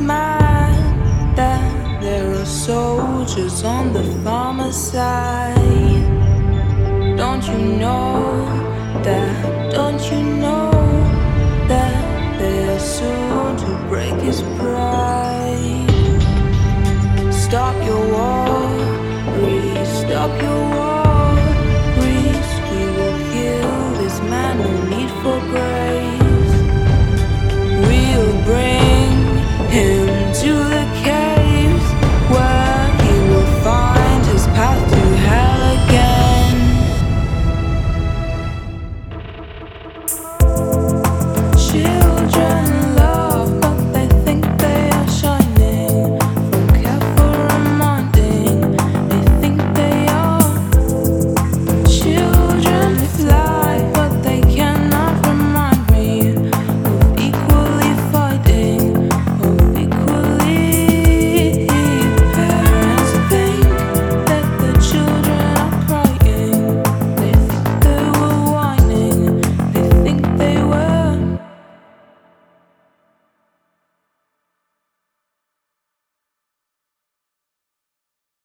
mad that there are soldiers on the farmer's side. Don't you know that? Don't you know that they're soon to break his pride? Stop your war, please stop your war, please. We will kill this man, no need for grace. children.